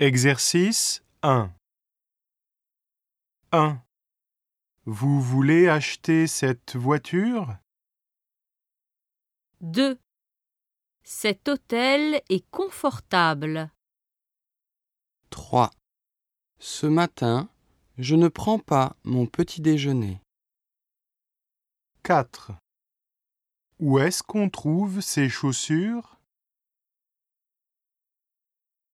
Exercice 1 1. Vous voulez acheter cette voiture? 2. Cet hôtel est confortable. 3. Ce matin, je ne prends pas mon petit déjeuner. 4. Où est-ce qu'on trouve ces chaussures?